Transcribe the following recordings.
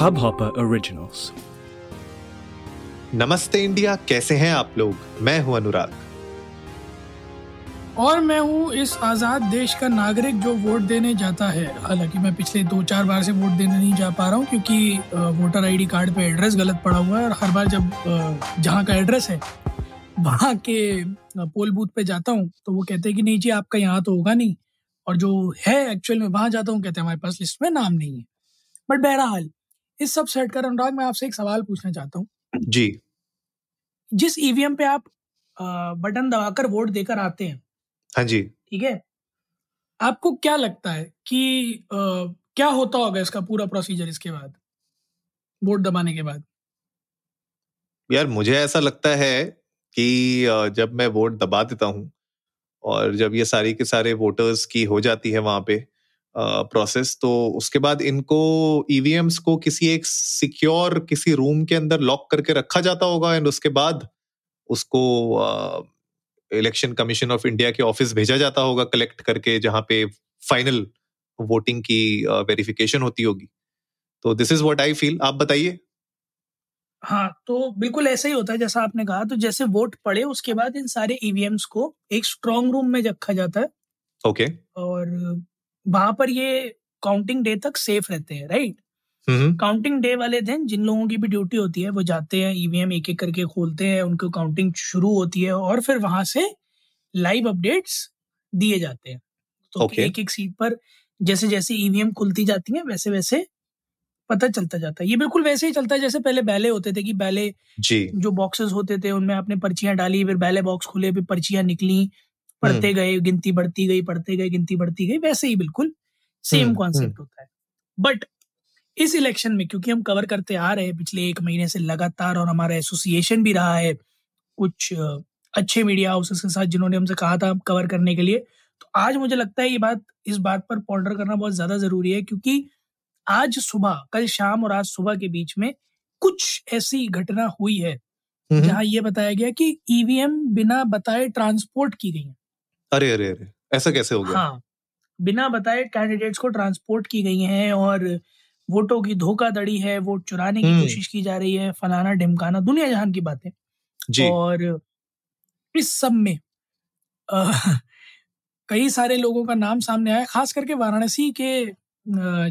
Hubhopper Originals. नमस्ते India कैसे हैं आप लोग? मैं हूँ अनुराग। और मैं हूँ इस आज़ाद देश का नागरिक जो वोट देने जाता है। हालाँकि मैं पिछले दो चार बार से वोट देने नहीं जा पा रहा हूँ क्योंकि वोटर आईडी कार्ड पे एड्रेस गलत पड़ा हुआ है और हर बार जब जहाँ का एड्रेस है वहाँ के पोल बूथ पे जाता हूँ तो वो कहते हैं कि नहीं जी आपका यहाँ तो होगा नहीं। और जो है एक्चुअल में वहाँ जाता हूँ कहते हैं हमारे पास लिस्ट में नाम नहीं है। बट बहरहाल इस सब सेट कर अनुराग मैं आपसे एक सवाल पूछना चाहता हूँ। जी। जिस ईवीएम पे आप बटन दबाकर वोट देकर आते हैं हाँ जी। ठीक है? आपको क्या लगता है कि अ, क्या होता होगा इसका पूरा प्रोसीजर इसके बाद? वोट दबाने के बाद। यार मुझे ऐसा लगता है कि जब मैं वोट दबा देता हूँ और जब ये सारी के सारे वोटर्स की हो जाती है वहाँ पे प्रोसेस तो उसके बाद इनको ईवीएम्स को किसी एक सिक्योर किसी रूम के अंदर लॉक करके रखा जाता होगा एंड उसके बाद उसको इलेक्शन कमीशन ऑफ़ इंडिया के ऑफ़िस भेजा जाता होगा कलेक्ट करके जहाँ पे फाइनल वोटिंग की वेरिफिकेशन होती होगी। तो this is what I feel आप बताइए। हाँ तो बिल्कुल ऐसा ही होता है जैसा आपने कहा। तो जैसे वोट पड़े उसके बाद इन सारे ईवीएम्स को एक स्ट्रॉन्ग रूम में रखा जाता है। Okay okay. और वहाँ पर ये काउंटिंग डे तक सेफ़ रहते हैं राइट काउंटिंग डे वाले दिन जिन लोगों की भी ड्यूटी होती है वो जाते हैं ईवीएम एक एक करके खोलते हैं उनको काउंटिंग शुरू होती है और फिर वहाँ से लाइव अपडेट्स दिए जाते हैं। तो Okay. एक एक सीट पर जैसे जैसे ईवीएम खुलती जाती है वैसे वैसे पता चलता जाता है। ये बिल्कुल वैसे ही चलता है जैसे पहले बैले होते थे कि बैले जी। जो बॉक्सेस होते थे उनमें आपने पर्चियाँ डाली फिर बैले बॉक्स खुले फिर पर्चियाँ निकली पढ़ते गए गिनती बढ़ती गई पढ़ते गए गिनती बढ़ती गई वैसे ही बिल्कुल सेम हम्म, कॉन्सेप्ट होता है। बट इस इलेक्शन में क्योंकि हम कवर करते आ रहे हैं पिछले एक महीने से लगातार और हमारा एसोसिएशन भी रहा है कुछ अच्छे मीडिया हाउसेस के साथ जिन्होंने हमसे कहा था कवर करने के लिए तो आज मुझे लगता है ये बात इस बात पर पॉन्डर करना बहुत ज़्यादा ज़रूरी है क्योंकि आज सुबह कल शाम और आज सुबह के बीच में कुछ ऐसी घटना हुई है हम्म, जहाँ ये बताया गया कि ईवीएम बिना बताए ट्रांसपोर्ट की गई हैं। अरे अरे अरे ऐसा कैसे हो गया? हाँ बिना बताए कैंडिडेट्स को ट्रांसपोर्ट की गई हैं और वोटों की धोखाधड़ी है वोट चुराने की हम्म। कोशिश की जा रही है फलाना ढिमकाना दुनिया जहान की बातें। जी। और इस सब में कई सारे लोगों का नाम सामने आया खास करके वाराणसी के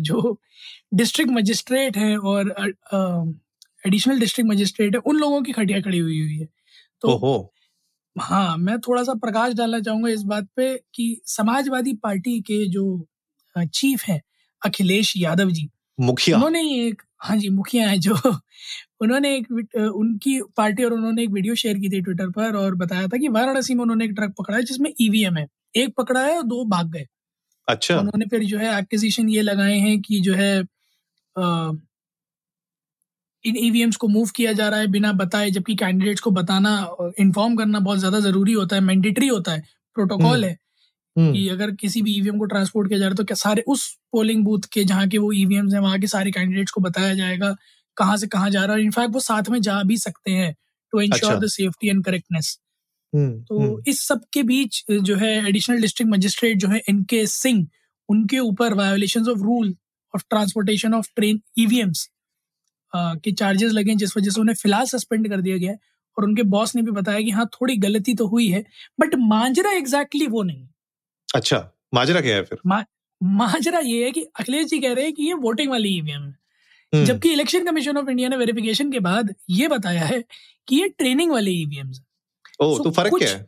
जो डिस्ट्रिक्ट मजिस्ट्रेट हैं और एडिशनल डिस्ट्रिक्ट मजिस्ट्रेट है उन लोगों की खटिया खड़ी हुई हुई है। तो ओहो। हाँ मैं थोड़ा सा प्रकाश डालना चाहूँगा इस बात पे कि समाजवादी पार्टी के जो अ, चीफ हैं अखिलेश यादव जी मुखिया। उन्होंने एक हाँ जी मुखिया है जो उन्होंने एक अ, उनकी पार्टी और उन्होंने एक वीडियो शेयर की थी ट्विटर पर और बताया था कि वाराणसी में उन्होंने एक ट्रक पकड़ा है जिसमें ईवीएम है। एक पकड़ा है और दो भाग गए। अच्छा। उन्होंने फिर जो है एक्विजिशन ये लगाए हैं कि जो है अ, इन ईवीएम्स को मूव किया जा रहा है बिना बताए जबकि कैंडिडेट्स को बताना इन्फॉर्म करना बहुत ज़्यादा ज़रूरी होता है मैंडेटरी होता है प्रोटोकॉल हम्म, है हम्म, कि अगर किसी भी ईवीएम को ट्रांसपोर्ट किया जा रहा है तो क्या सारे उस पोलिंग बूथ के जहाँ के वो ईवीएम्स हैं वहाँ के सारे कैंडिडेट्स को बताया जाएगा कहाँ से कहाँ जा रहा है इनफैक्ट वो साथ में जा भी सकते हैं to ensure. The safety and correctness तो हम्म, इस सब के बीच जो है एडिशनल डिस्ट्रिक्ट मजिस्ट्रेट जो है इनके सिंह उनके ऊपर violation of rule of transportation of train EVMs के चार्जेस लगे हैं, जिस वजह से उन्हें फ़िलहाल सस्पेंड कर दिया गया है और उनके बॉस ने भी बताया कि हाँ थोड़ी गलती तो हुई है बट मांजरा एग्जैक्टली वो नहीं। अच्छा माजरा क्या है फिर? मा, माजरा ये है कि अखिलेश जी कह रहे हैं कि ये वोटिंग वाली ईवीएम है। हम्म, जबकि इलेक्शन कमीशन ऑफ़ इंडिया ने वेरिफिकेशन के बाद ये बताया है कि ये ट्रेनिंग वाले ईवीएम है। ओ so तो फ़र्क क्या है?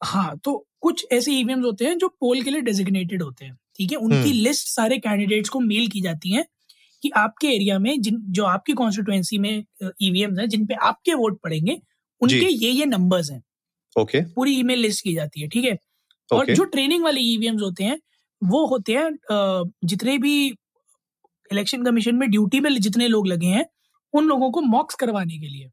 हाँ तो कुछ ऐसे ईवीएम्स होते हैं जो पोल के लिए डेजिग्नेटेड होते हैं ठीक है? उनकी हम्म। लिस्ट सारे कैंडिडेट्स को मेल की जाती है। कि आपके एरिया में जिन जो आपकी कॉन्स्टिट्युएंसी में ईवीएम हैं जिन पे आपके वोट पड़ेंगे उनके ये ये नंबर्स हैं। ओके पूरी ईमेल लिस्ट की जाती है ठीक है? okay. और जो ट्रेनिंग वाले ईवीएम्स होते हैं वो होते हैं जितने भी इलेक्शन कमीशन में ड्यूटी में जितने लोग लगे हैं उन लोगों को मॉक्स करवाने के लिए।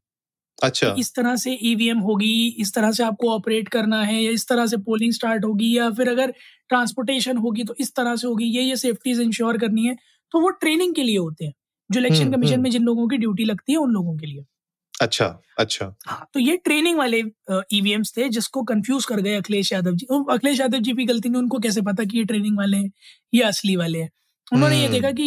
अच्छा। इस तरह से ईवीएम होगी इस तरह से आपको ऑपरेट करना है या इस तरह से पोलिंग स्टार्ट होगी या फिर अगर ट्रांसपोर्टेशन होगी तो इस तरह से होगी ये ये सेफ्टीज इंश्योर करनी है। तो वो ट्रेनिंग के लिए होते हैं जो इलेक्शन हम्म, कमीशन हम्म। में जिन लोगों की ड्यूटी लगती है उन लोगों के लिए। अच्छा अच्छा। हाँ तो ये ट्रेनिंग वाले ईवीएम्स थे जिसको कंफ्यूज कर गए अखिलेश यादव जी। अखिलेश यादव जी की गलती नहीं उनको कैसे पता कि ये ट्रेनिंग वाले हैं ये असली वाले हैं? उन्होंने ये देखा कि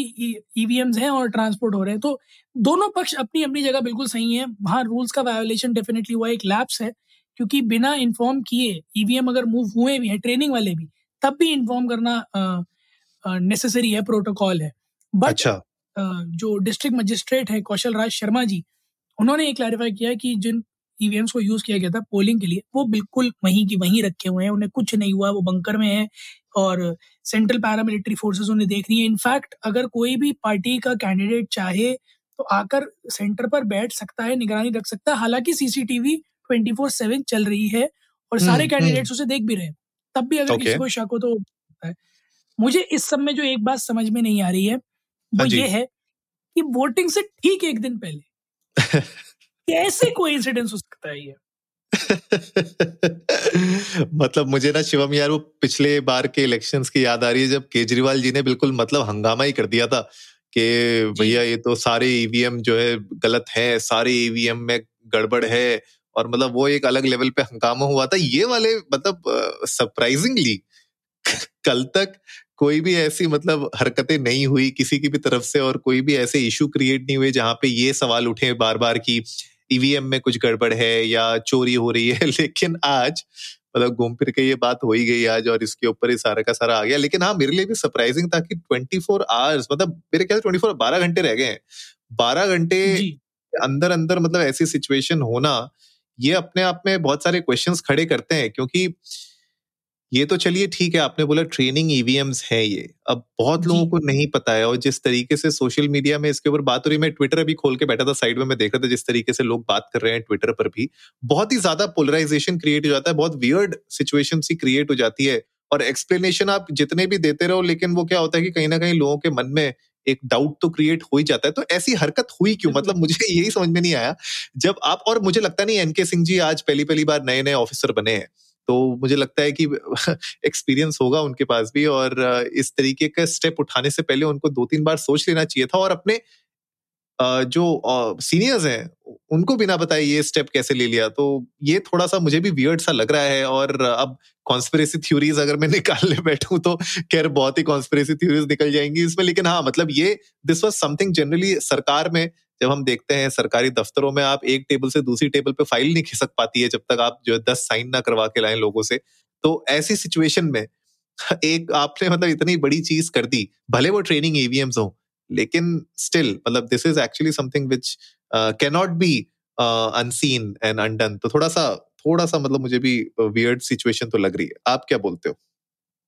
ईवीएम्स हैं और ट्रांसपोर्ट हो रहे हैं तो दोनों पक्ष अपनी अपनी जगह बिल्कुल सही है। वहाँ रूल्स का वायोलेशन डेफिनेटली हुआ एक लैप्स है क्योंकि बिना इन्फॉर्म किए ईवीएम अगर मूव हुए भी हैं ट्रेनिंग वाले भी तब भी इन्फॉर्म करना नेसेसरी है प्रोटोकॉल है। बट अच्छा. जो डिस्ट्रिक्ट मजिस्ट्रेट है कौशल राज शर्मा जी उन्होंने ये क्लैरिफाई किया कि जिन ईवीएम्स को यूज़ किया गया था पोलिंग के लिए वो बिल्कुल वहीं की वहीं रखे हुए हैं उन्हें कुछ नहीं हुआ वो बंकर में है और सेंट्रल पैरामिलिट्री फोर्सेस उन्हें देख रही है इनफैक्ट अगर कोई भी पार्टी का कैंडिडेट चाहे तो आकर सेंटर पर बैठ सकता है निगरानी रख सकता है हालाँकि सीसीटीवी ट्वेंटी फोर सेवन चल रही है और सारे कैंडिडेट्स हम्म, हम्म। उसे देख भी रहे हैं तब भी अगर okay. किसी को शक हो तो मुझे इस सब में जो एक बात समझ में नहीं आ रही है वो हाँ ये है कि वोटिंग से ठीक एक दिन पहले। कैसे कोई इंसिडेंस हो सकता है ये? मतलब मुझे ना शिवम यार वो पिछले बार के इलेक्शंस की याद आ रही है जब केजरीवाल जी ने बिल्कुल मतलब हंगामा ही कर दिया था कि भैया ये तो सारे ईवीएम जो है गलत है सारे ईवीएम में गड़बड़ है और मतलब वो एक अलग लेवल पे हंगामा हुआ था। ये वाले मतलब सरप्राइजिंगली कल तक कोई भी ऐसी मतलब हरकतें नहीं हुई किसी की भी तरफ़ से और कोई भी ऐसे इशू क्रिएट नहीं हुए जहाँ पे ये सवाल उठे बार बार की ईवीएम में कुछ गड़बड़ है या चोरी हो रही है। लेकिन आज मतलब घूम फिर के ये बात हो ही गई आज और इसके ऊपर ही सारा का सारा आ गया। लेकिन हाँ मेरे लिए भी सरप्राइजिंग था कि ट्वेंटी फोर आवर्स मतलब मेरे ख्याल ट्वेंटी फोर बारह घंटे रह गए हैं। बारह घंटे अंदर अंदर मतलब ऐसी सिचुएशन होना ये अपने आप में बहुत सारे क्वेश्चंस खड़े करते हैं क्योंकि ये तो चलिए ठीक है आपने बोला ट्रेनिंग ईवीएम्स है ये। अब बहुत लोगों को नहीं पता है और जिस तरीके से सोशल मीडिया में इसके ऊपर बात हो रही मैं ट्विटर अभी खोल के बैठा था साइड में मैं देख रहा था जिस तरीके से लोग बात कर रहे हैं ट्विटर पर भी बहुत ही ज़्यादा पोलराइजेशन क्रिएट हो जाता है बहुत वियर्ड सिचुएशन सी क्रिएट हो जाती है और एक्सप्लेनेशन आप जितने भी देते रहो लेकिन वो क्या होता है कि कहीं ना कहीं लोगों के मन में एक डाउट तो क्रिएट हो ही जाता है। तो ऐसी हरकत हुई क्यों? मतलब मुझे यही समझ में नहीं आया। जब आप और मुझे लगता नहीं एनके सिंह जी आज पहली पहली बार नए नए ऑफिसर बने हैं। तो मुझे लगता है कि एक्सपीरियंस होगा उनके पास भी और, इस तरीके का स्टेप उठाने से पहले उनको दो तीन बार सोच लेना चाहिए था और अपने जो सीनियर्स हैं, उनको बिना बताए ये स्टेप कैसे ले लिया? तो ये थोड़ा सा मुझे भी वियर्ड सा लग रहा है और अब कॉन्स्परेसी थ्योरीज अगर मैं निकालने बैठूं तो खैर बहुत ही कॉन्स्परेसी थ्योरीज निकल जाएँगी इसमें। लेकिन हाँ मतलब ये दिस वाज समथिंग जनरली सरकार में, जब हम देखते हैं सरकारी दफ्तरों में आप एक टेबल से दूसरी टेबल पे फ़ाइल नहीं खिसक पाती है जब तक आप जो है दस साइन ना करवा के लाए लोगों से। तो ऐसी सिचुएशन में एक आपने मतलब इतनी बड़ी चीज़ कर दी, भले वो ट्रेनिंग ईवीएम्स हो लेकिन स्टिल मतलब this is actually something which can not be unseen and undone तो थोड़ा सा थोड़ा सा मतलब मुझे भी वियर्ड सिचुएशन तो लग रही है। आप क्या बोलते हो?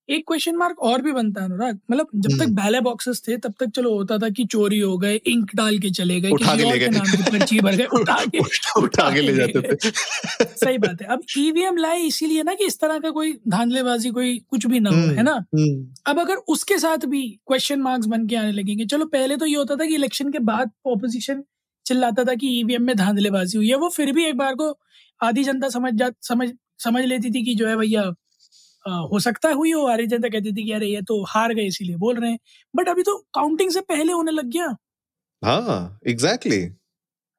एक क्वेश्चन मार्क और भी बनता है अनुराग। मतलब जब तक बैले हम्म। बॉक्सेस थे तब तक चलो होता था कि चोरी हो गए इंक डाल के चले गए उठा के ले गए। पर्ची भर गए उठा के उठा के ले जाते थे। सही बात है। अब ईवीएम e लाए इसीलिए ना कि इस तरह का कोई धांधलेबाजी कोई कुछ भी ना हो है ना? हम्म, हम्म। अब अगर उसके साथ भी क्वेश्चन मार्क्स बन के आने लगेंगे चलो पहले तो ये होता था कि इलेक्शन के बाद ऑपोजिशन चिल्लाता था कि ईवीएम में धांधलेबाजी हुई है वो फिर भी एक बार को आधी जनता समझ जा समझ समझ लेती थी कि जो है भैया हो सकता है हुई हो आर्य जनता कहती थी कि अरे ये तो हार गए इसीलिए बोल रहे हैं। बट अभी तो काउंटिंग से पहले होने लग गया। हाँ एग्जैक्टली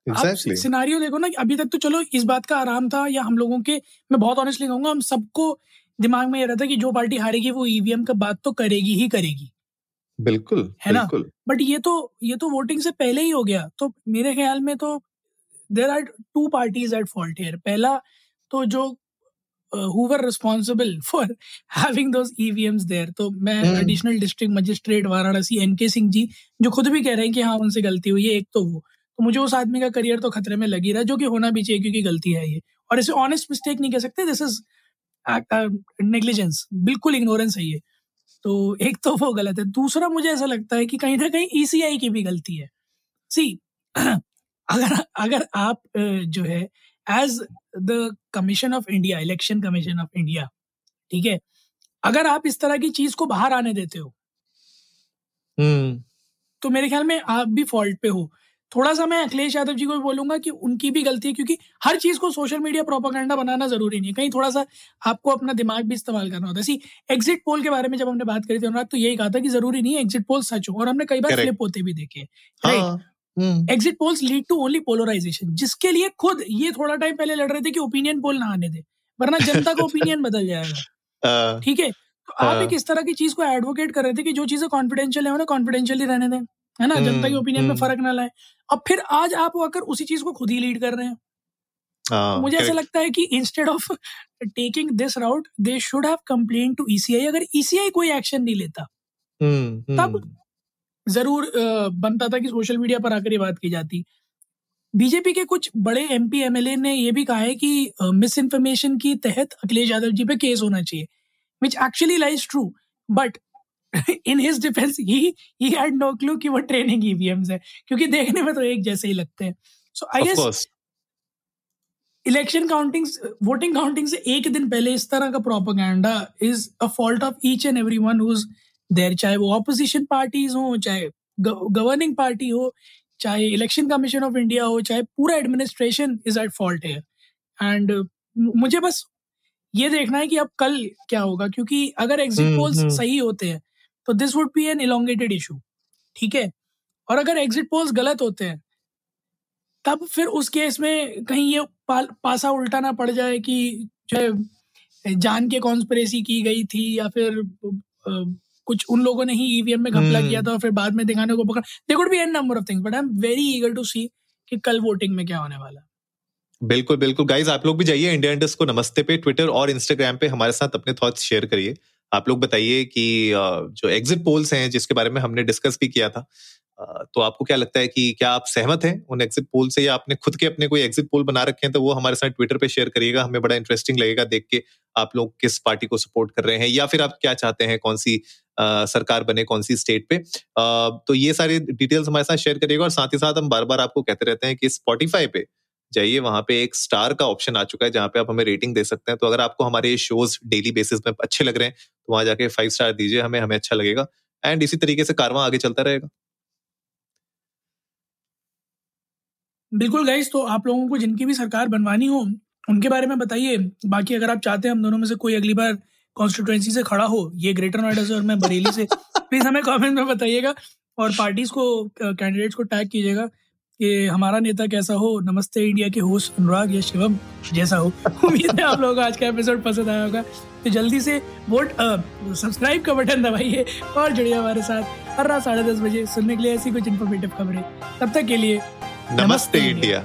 एग्जैक्टली सिनारियो देखो ना अभी तक तो चलो इस बात का आराम था या हम लोगों के मैं बहुत ऑनेस्टली कहूँगा हम सबको दिमाग में ये रहता कि जो पार्टी हारेगी वो ईवीएम का बात तो करेगी ही करेगी। बिल्कुल है ना? बट ये तो ये तो वोटिंग से पहले ही हो गया। तो मेरे ख्याल में तो there are two parties at fault here पहला तो जो who were responsible for having those EVMs there तो मैं additional district magistrate Varanasi N K Singh ji जो खुद भी कह रहे हैं कि हाँ उनसे गलती हुई है एक तो वो। तो मुझे उस आदमी का करियर तो खतरे में लगी रहा है जो कि होना भी चाहिए क्योंकि गलती है ये। और इसे ऑनेस्ट मिस्टेक नहीं कह सकते दिस इज़ नेग्लिजेंस बिल्कुल इग्नोरेंस है ये। तो एक तो वो गलत है। दूसरा मुझे ऐसा लगता है कि कहीं ना कहीं ईसीआई e की भी गलती है। सी अगर अगर आप जो है as the commission of India Election Commission of India ठीक है? अगर आप इस तरह की चीज़ को बाहर आने देते हो hmm. तो मेरे ख्याल में आप भी फॉल्ट पे हो। थोड़ा सा मैं अखिलेश यादव जी को भी बोलूँगा कि उनकी भी गलती है क्योंकि हर चीज़ को सोशल मीडिया प्रोपागेंडा बनाना ज़रूरी नहीं है। कहीं थोड़ा सा आपको अपना दिमाग भी इस्तेमाल करना होता है। एग्जिट पोल के बारे में जब हमने बात करी थी अनुराग तो यही कहा था कि ज़रूरी नहीं है एग्जिट पोल सच हो और हमने कई बार फ्लिप होते भी देखे right exit polls lead to only polarisation जिसके लिए खुद ये थोड़ा टाइम पहले लड़ रहे थे कि ओपिनियन पोल ना आने दे वरना जनता का ओपिनियन बदल जाएगा। ठीक है? तो आप एक इस तरह की चीज़ को एडवोकेट कर रहे थे कि जो चीज़ें कॉन्फिडेंशियल है उन्हें कॉन्फिडेंशियल ही रहने दें है ना? जनता की ओपिनियन में फ़र्क ना लाए। अब फिर आज आप आकर उसी चीज़ को खुद ही लीड कर रहे हैं। हाँ, मुझे ऐसा लगता है कि instead of taking this route they should have complain to ECI अगर ईसीआई कोई एक्शन नहीं लेता तब ज़रूर बनता था कि सोशल मीडिया पर आकर ये बात की जाती। बीजेपी के कुछ बड़े एमपी एमएलए ने यह भी कहा है कि मिस इन्फॉर्मेशन की तहत अखिलेश यादव जी पे केस होना चाहिए which actually lies true but in his defence he he had no clue कि वो ट्रेनिंग ईवीएम्स है क्योंकि देखने में तो एक जैसे ही लगते हैं। So I guess election counting voting counting से एक दिन पहले इस तरह का propaganda is a fault of each and every one who's there चाहे वो ऑपोजिशन पार्टीज़ हो चाहे गवर्निंग पार्टी हो चाहे इलेक्शन कमीशन ऑफ़ इंडिया हो चाहे पूरा एडमिनिस्ट्रेशन इज़ एट फॉल्ट है एंड मुझे बस ये देखना है कि अब कल क्या होगा क्योंकि अगर एग्जिट पोल्स हम्म, हम्म। सही होते हैं तो this would be an elongated issue ठीक है और अगर एग्जिट पोल्स गलत होते हैं तब फिर उस केस में कहीं ये पा, पासा उल्टा ना पड़ जाए कि जो है जान के कॉन्स्परेसी की गई थी या फिर कुछ उन लोगों ने ही ईवीएम में घपला किया था और फिर बाद में दिखाने को पकड़। They could be an number of things but I am very eager to see कि कल वोटिंग में क्या होने वाला। बिल्कुल बिल्कुल। गाइज़ आप लोग भी जाइए इंडिया इंडस्ट को नमस्ते पे ट्विटर और इंस्टाग्राम पे हमारे साथ अपने थॉट्स शेयर करिए। आप लोग बताइए कि जो एग्जिट पोल्स हैं जिसके बारे में हमने डिस्कस भी किया था तो आपको क्या लगता है कि क्या आप सहमत हैं उन एग्जिट पोल से या आपने खुद के अपने कोई एग्जिट पोल बना रखे हैं तो वो हमारे साथ ट्विटर पे शेयर करिएगा। हमें बड़ा इंटरेस्टिंग लगेगा देख के आप लोग किस पार्टी को सपोर्ट कर रहे हैं या फिर आप क्या चाहते हैं कौन सी सरकार बने कौन सी स्टेट पे। तो ये सारी डिटेल्स हमारे साथ शेयर करिएगा और साथ ही साथ हम बार बार आपको कहते रहते हैं कि स्पॉटिफाई पे जाइए, वहाँ पे एक स्टार का ऑप्शन आ चुका है जहाँ पे आप हमें रेटिंग दे सकते हैं। तो अगर आपको हमारे शोज़ डेली बेसिस में अच्छे लग रहे हैं तो वहाँ जाके फाइव स्टार दीजिए, हमें हमें अच्छा लगेगा। एंड इसी तरीके से कारवा आगे चलता रहेगा। बिल्कुल गाइस तो आप लोगों को जिनकी भी सरकार बनवानी हो, उनके बारे में बताइए। बाकी अगर आप चाहते हैं हम दोनों में से कोई अगली बार कॉन्स्टिट्यूएंसी से खड़ा हो, ये ग्रेटर नोएडा से और मैं बरेली से प्लीज़ हमें कमेंट में बताइएगा और पार्टीज़ को कैंडिडेट्स को टैग कीजिएगा कि हमारा नेता कैसा हो, नमस्ते इंडिया के होस्ट अनुराग या शिवम जैसा हो। उम्मीद है आप लोगों को आज का एपिसोड पसंद आया होगा। तो जल्दी से वोट सब्सक्राइब का बटन दबाइए और जुड़िए हमारे साथ हर रात साढ़े दस बजे सुनने के लिए ऐसी कुछ इन्फॉर्मेटिव खबरें। तब तक के लिए नमस्ते इंडिया